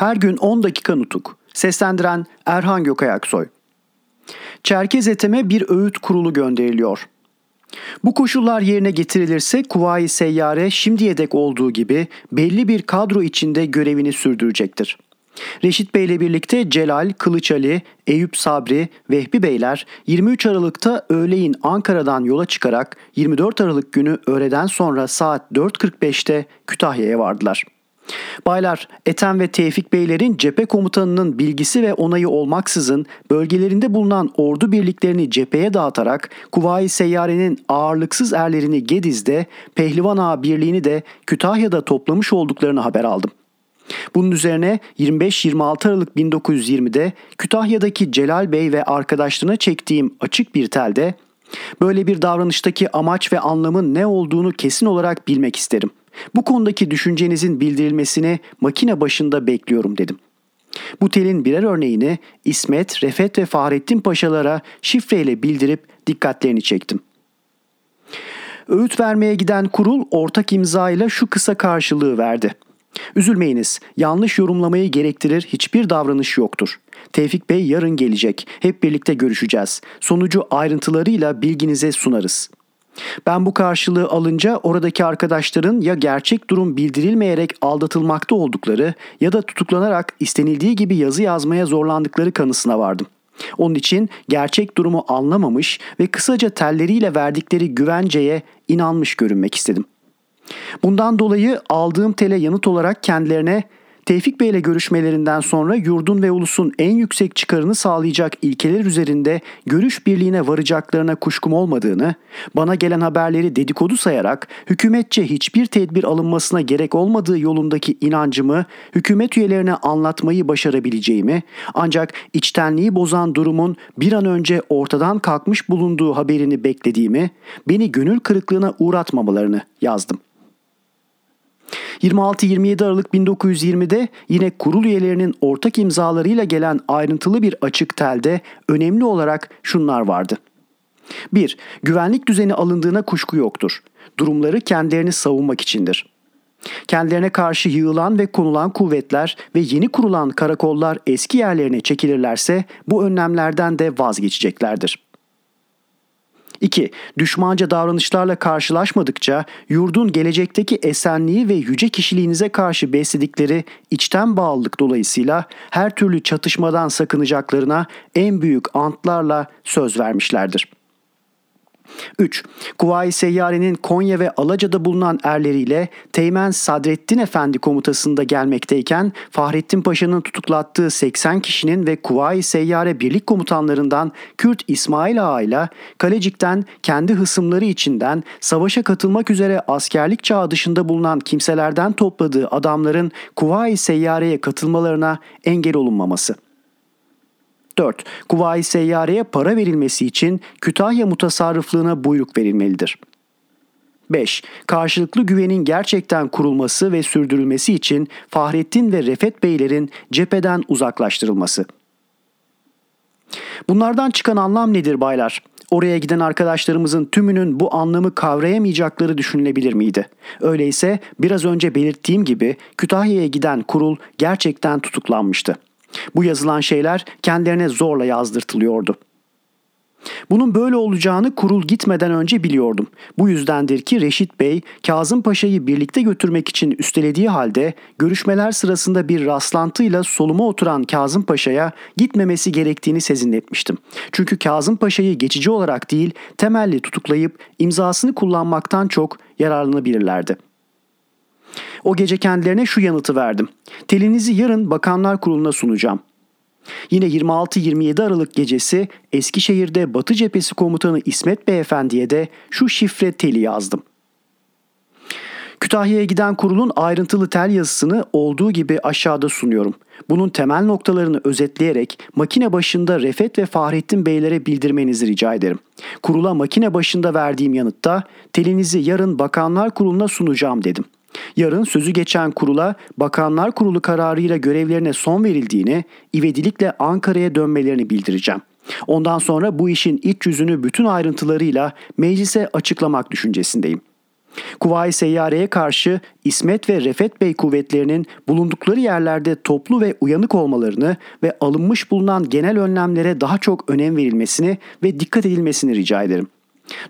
Her gün 10 dakika nutuk. Seslendiren Erhan Gökayaksoy. Çerkez Etem'e bir öğüt kurulu gönderiliyor. Bu koşullar yerine getirilirse Kuvayi Seyyare şimdiye dek olduğu gibi belli bir kadro içinde görevini sürdürecektir. Reşit Bey ile birlikte Celal, Kılıç Ali, Eyüp Sabri, Vehbi Beyler 23 Aralık'ta öğleyin Ankara'dan yola çıkarak 24 Aralık günü öğleden sonra saat 4.45'te Kütahya'ya vardılar.'' Baylar, Ethem ve Tevfik Beylerin cephe komutanının bilgisi ve onayı olmaksızın bölgelerinde bulunan ordu birliklerini cepheye dağıtarak Kuvayi Seyyare'nin ağırlıksız erlerini Gediz'de, Pehlivan Ağa birliğini de Kütahya'da toplamış olduklarını haber aldım. Bunun üzerine 25-26 Aralık 1920'de Kütahya'daki Celal Bey ve arkadaşlarına çektiğim açık bir telde böyle bir davranıştaki amaç ve anlamın ne olduğunu kesin olarak bilmek isterim. Bu konudaki düşüncenizin bildirilmesini makine başında bekliyorum dedim. Bu telin birer örneğini İsmet, Refet ve Fahrettin Paşalara şifreyle bildirip dikkatlerini çektim. Öğüt vermeye giden kurul ortak imza ile şu kısa karşılığı verdi. Üzülmeyiniz, yanlış yorumlamayı gerektirir hiçbir davranış yoktur. Tevfik Bey yarın gelecek, hep birlikte görüşeceğiz. Sonucu ayrıntılarıyla bilginize sunarız.'' Ben bu karşılığı alınca oradaki arkadaşların ya gerçek durum bildirilmeyerek aldatılmakta oldukları ya da tutuklanarak istenildiği gibi yazı yazmaya zorlandıkları kanısına vardım. Onun için gerçek durumu anlamamış ve kısaca telleriyle verdikleri güvenceye inanmış görünmek istedim. Bundan dolayı aldığım tele yanıt olarak kendilerine Tevfik Bey ile görüşmelerinden sonra yurdun ve ulusun en yüksek çıkarını sağlayacak ilkeler üzerinde görüş birliğine varacaklarına kuşkum olmadığını, bana gelen haberleri dedikodu sayarak hükümetçe hiçbir tedbir alınmasına gerek olmadığı yolundaki inancımı hükümet üyelerine anlatmayı başarabileceğimi, ancak içtenliği bozan durumun bir an önce ortadan kalkmış bulunduğu haberini beklediğimi, beni gönül kırıklığına uğratmamalarını yazdım. 26-27 Aralık 1920'de yine kurul üyelerinin ortak imzalarıyla gelen ayrıntılı bir açık telde önemli olarak şunlar vardı. 1. Güvenlik düzeni alındığına kuşku yoktur. Durumları kendilerini savunmak içindir. Kendilerine karşı yığılan ve konulan kuvvetler ve yeni kurulan karakollar eski yerlerine çekilirlerse bu önlemlerden de vazgeçeceklerdir.'' 2. Düşmanca davranışlarla karşılaşmadıkça yurdun gelecekteki esenliği ve yüce kişiliğinize karşı besledikleri içten bağlılık dolayısıyla her türlü çatışmadan sakınacaklarına en büyük antlarla söz vermişlerdir.'' 3. Kuvayi Seyyari'nin Konya ve Alaca'da bulunan erleriyle Teğmen Sadrettin Efendi komutasında gelmekteyken Fahrettin Paşa'nın tutuklattığı 80 kişinin ve Kuvayi Seyyare birlik komutanlarından Kürt İsmail Ağa Kalecik'ten kendi hısımları içinden savaşa katılmak üzere askerlik çağı dışında bulunan kimselerden topladığı adamların Kuvayi Seyyare'ye katılmalarına engel olunmaması. 4. Kuvayi Seyyare'ye para verilmesi için Kütahya mutasarrıflığına buyruk verilmelidir. 5. Karşılıklı güvenin gerçekten kurulması ve sürdürülmesi için Fahrettin ve Refet Beylerin cepheden uzaklaştırılması. Bunlardan çıkan anlam nedir baylar? Oraya giden arkadaşlarımızın tümünün bu anlamı kavrayamayacakları düşünülebilir miydi? Öyleyse biraz önce belirttiğim gibi Kütahya'ya giden kurul gerçekten tutuklanmıştı. Bu yazılan şeyler kendilerine zorla yazdırtılıyordu. Bunun böyle olacağını kurul gitmeden önce biliyordum. Bu yüzdendir ki Reşit Bey Kazım Paşa'yı birlikte götürmek için üstelediği halde görüşmeler sırasında bir rastlantıyla soluma oturan Kazım Paşa'ya gitmemesi gerektiğini sezinletmiştim. Çünkü Kazım Paşa'yı geçici olarak değil temelli tutuklayıp imzasını kullanmaktan çok yararlanabilirlerdi.'' O gece kendilerine şu yanıtı verdim. Telinizi yarın Bakanlar Kurulu'na sunacağım. Yine 26-27 Aralık gecesi Eskişehir'de Batı Cephesi Komutanı İsmet Beyefendi'ye de şu şifre teli yazdım. Kütahya'ya giden kurulun ayrıntılı tel yazısını olduğu gibi aşağıda sunuyorum. Bunun temel noktalarını özetleyerek makine başında Refet ve Fahrettin Beylere bildirmenizi rica ederim. Kurula makine başında verdiğim yanıtta telinizi yarın Bakanlar Kurulu'na sunacağım dedim.'' Yarın sözü geçen kurula Bakanlar Kurulu kararıyla görevlerine son verildiğini, ivedilikle Ankara'ya dönmelerini bildireceğim. Ondan sonra bu işin iç yüzünü bütün ayrıntılarıyla meclise açıklamak düşüncesindeyim. Kuvayi Seyyare'ye karşı İsmet ve Refet Bey kuvvetlerinin bulundukları yerlerde toplu ve uyanık olmalarını ve alınmış bulunan genel önlemlere daha çok önem verilmesini ve dikkat edilmesini rica ederim.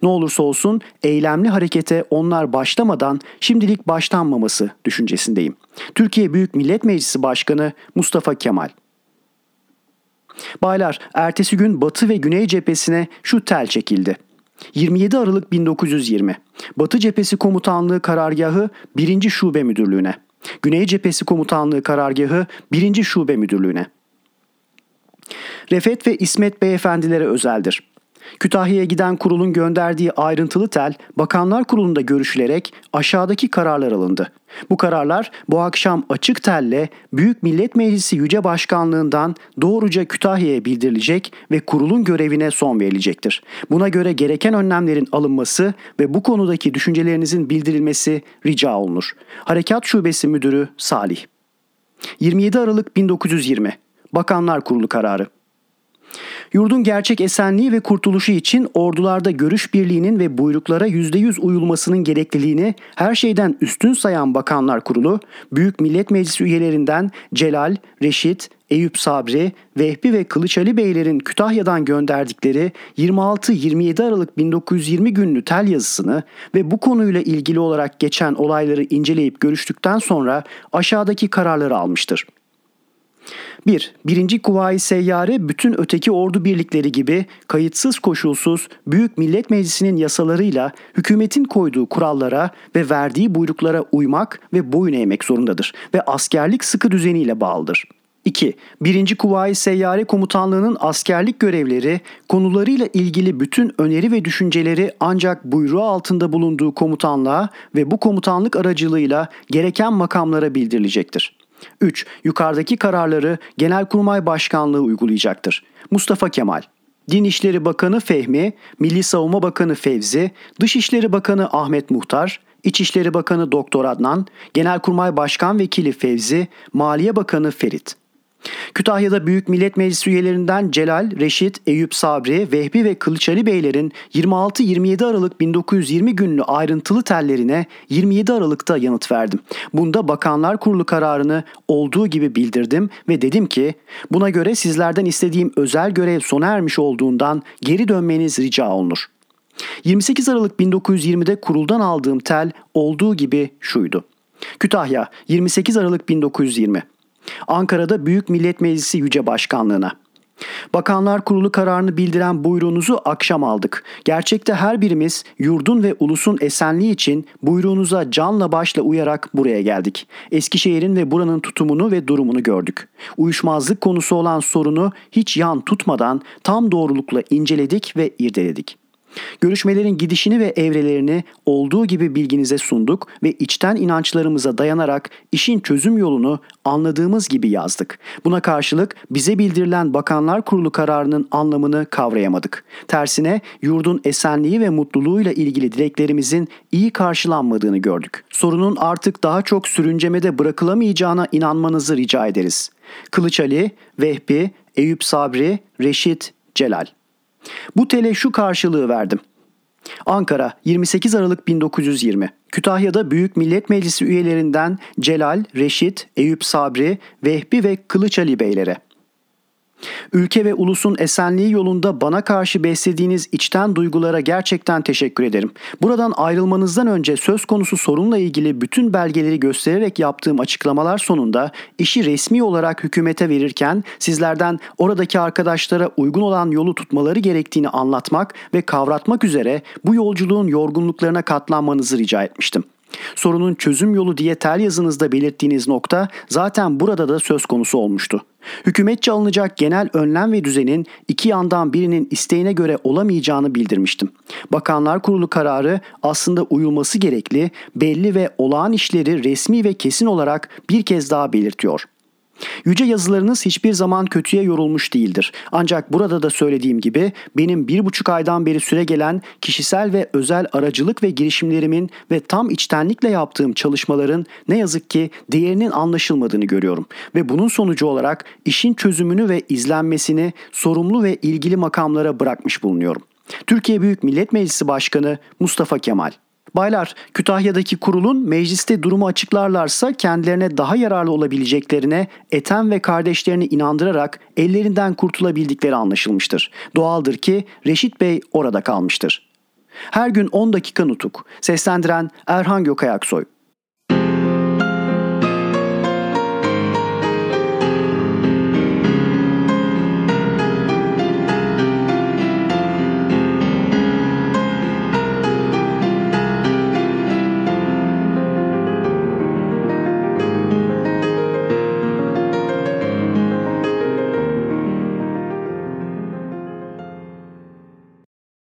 Ne olursa olsun eylemli harekete onlar başlamadan şimdilik başlanmaması düşüncesindeyim. Türkiye Büyük Millet Meclisi Başkanı Mustafa Kemal Baylar, ertesi gün Batı ve Güney cephesine şu tel çekildi. 27 Aralık 1920. Batı Cephesi Komutanlığı Karargahı 1. Şube Müdürlüğü'ne. Güney Cephesi Komutanlığı Karargahı 1. Şube Müdürlüğü'ne. Refet ve İsmet Beyefendilere özeldir. Kütahya'ya giden kurulun gönderdiği ayrıntılı tel Bakanlar Kurulu'nda görüşülerek aşağıdaki kararlar alındı. Bu kararlar bu akşam açık telle Büyük Millet Meclisi Yüce Başkanlığından doğruca Kütahya'ya bildirilecek ve kurulun görevine son verilecektir. Buna göre gereken önlemlerin alınması ve bu konudaki düşüncelerinizin bildirilmesi rica olunur. Harekat Şubesi Müdürü Salih 27 Aralık 1920 Bakanlar Kurulu kararı Yurdun gerçek esenliği ve kurtuluşu için ordularda görüş birliğinin ve buyruklara %100 uyulmasının gerekliliğini her şeyden üstün sayan Bakanlar Kurulu, Büyük Millet Meclisi üyelerinden Celal, Reşit, Eyüp Sabri, Vehbi ve Kılıç Ali Beylerin Kütahya'dan gönderdikleri 26-27 Aralık 1920 günlü tel yazısını ve bu konuyla ilgili olarak geçen olayları inceleyip görüştükten sonra aşağıdaki kararları almıştır. 1. Birinci Kuvayi Seyyare bütün öteki ordu birlikleri gibi kayıtsız koşulsuz Büyük Millet Meclisi'nin yasalarıyla hükümetin koyduğu kurallara ve verdiği buyruklara uymak ve boyun eğmek zorundadır ve askerlik sıkı düzeniyle bağlıdır. 2. Birinci Kuvayi Seyyare Komutanlığı'nın askerlik görevleri konularıyla ilgili bütün öneri ve düşünceleri ancak buyruğu altında bulunduğu komutanlığa ve bu komutanlık aracılığıyla gereken makamlara bildirilecektir. 3. Yukarıdaki kararları Genelkurmay Başkanlığı uygulayacaktır. Mustafa Kemal Din İşleri Bakanı Fehmi, Milli Savunma Bakanı Fevzi, Dışişleri Bakanı Ahmet Muhtar, İçişleri Bakanı Doktor Adnan, Genelkurmay Başkan Vekili Fevzi, Maliye Bakanı Ferit. Kütahya'da Büyük Millet Meclisi üyelerinden Celal, Reşit, Eyüp Sabri, Vehbi ve Kılıçali Beylerin 26-27 Aralık 1920 günlü ayrıntılı tellerine 27 Aralık'ta yanıt verdim. Bunda Bakanlar Kurulu kararını olduğu gibi bildirdim ve dedim ki buna göre sizlerden istediğim özel görev sona ermiş olduğundan geri dönmeniz rica olunur. 28 Aralık 1920'de kuruldan aldığım tel olduğu gibi şuydu. Kütahya 28 Aralık 1920 Ankara'da Büyük Millet Meclisi Yüce Başkanlığına. Bakanlar Kurulu kararını bildiren buyruğunuzu akşam aldık. Gerçekte her birimiz yurdun ve ulusun esenliği için buyruğunuza canla başla uyarak buraya geldik. Eskişehir'in ve buranın tutumunu ve durumunu gördük. Uyuşmazlık konusu olan sorunu hiç yan tutmadan tam doğrulukla inceledik ve irdeledik. Görüşmelerin gidişini ve evrelerini olduğu gibi bilginize sunduk ve içten inançlarımıza dayanarak işin çözüm yolunu anladığımız gibi yazdık. Buna karşılık bize bildirilen Bakanlar Kurulu kararının anlamını kavrayamadık. Tersine yurdun esenliği ve mutluluğuyla ilgili dileklerimizin iyi karşılanmadığını gördük. Sorunun artık daha çok sürüncemede bırakılamayacağına inanmanızı rica ederiz. Kılıç Ali, Vehbi, Eyüp Sabri, Reşit, Celal. Bu tele şu karşılığı verdim. Ankara 28 Aralık 1920 Kütahya'da Büyük Millet Meclisi üyelerinden Celal, Reşit, Eyüp Sabri, Vehbi ve Kılıç Ali Beylere Ülke ve ulusun esenliği yolunda bana karşı beslediğiniz içten duygulara gerçekten teşekkür ederim. Buradan ayrılmanızdan önce söz konusu sorunla ilgili bütün belgeleri göstererek yaptığım açıklamalar sonunda işi resmi olarak hükümete verirken sizlerden oradaki arkadaşlara uygun olan yolu tutmaları gerektiğini anlatmak ve kavratmak üzere bu yolculuğun yorgunluklarına katlanmanızı rica etmiştim. Sorunun çözüm yolu diye tel yazınızda belirttiğiniz nokta zaten burada da söz konusu olmuştu. Hükümetçe alınacak genel önlem ve düzenin iki yandan birinin isteğine göre olamayacağını bildirmiştim. Bakanlar Kurulu kararı aslında uyulması gerekli, belli ve olağan işleri resmi ve kesin olarak bir kez daha belirtiyor. Yüce yazılarınız hiçbir zaman kötüye yorulmuş değildir. Ancak burada da söylediğim gibi benim bir buçuk aydan beri süre gelen kişisel ve özel aracılık ve girişimlerimin ve tam içtenlikle yaptığım çalışmaların ne yazık ki değerinin anlaşılmadığını görüyorum. Ve bunun sonucu olarak işin çözümünü ve izlenmesini sorumlu ve ilgili makamlara bırakmış bulunuyorum. Türkiye Büyük Millet Meclisi Başkanı Mustafa Kemal Baylar, Kütahya'daki kurulun mecliste durumu açıklarlarsa kendilerine daha yararlı olabileceklerine Ethem ve kardeşlerini inandırarak ellerinden kurtulabildikleri anlaşılmıştır. Doğaldır ki Reşit Bey orada kalmıştır. Her gün 10 dakika nutuk. Seslendiren Erhan Gökayaksoy.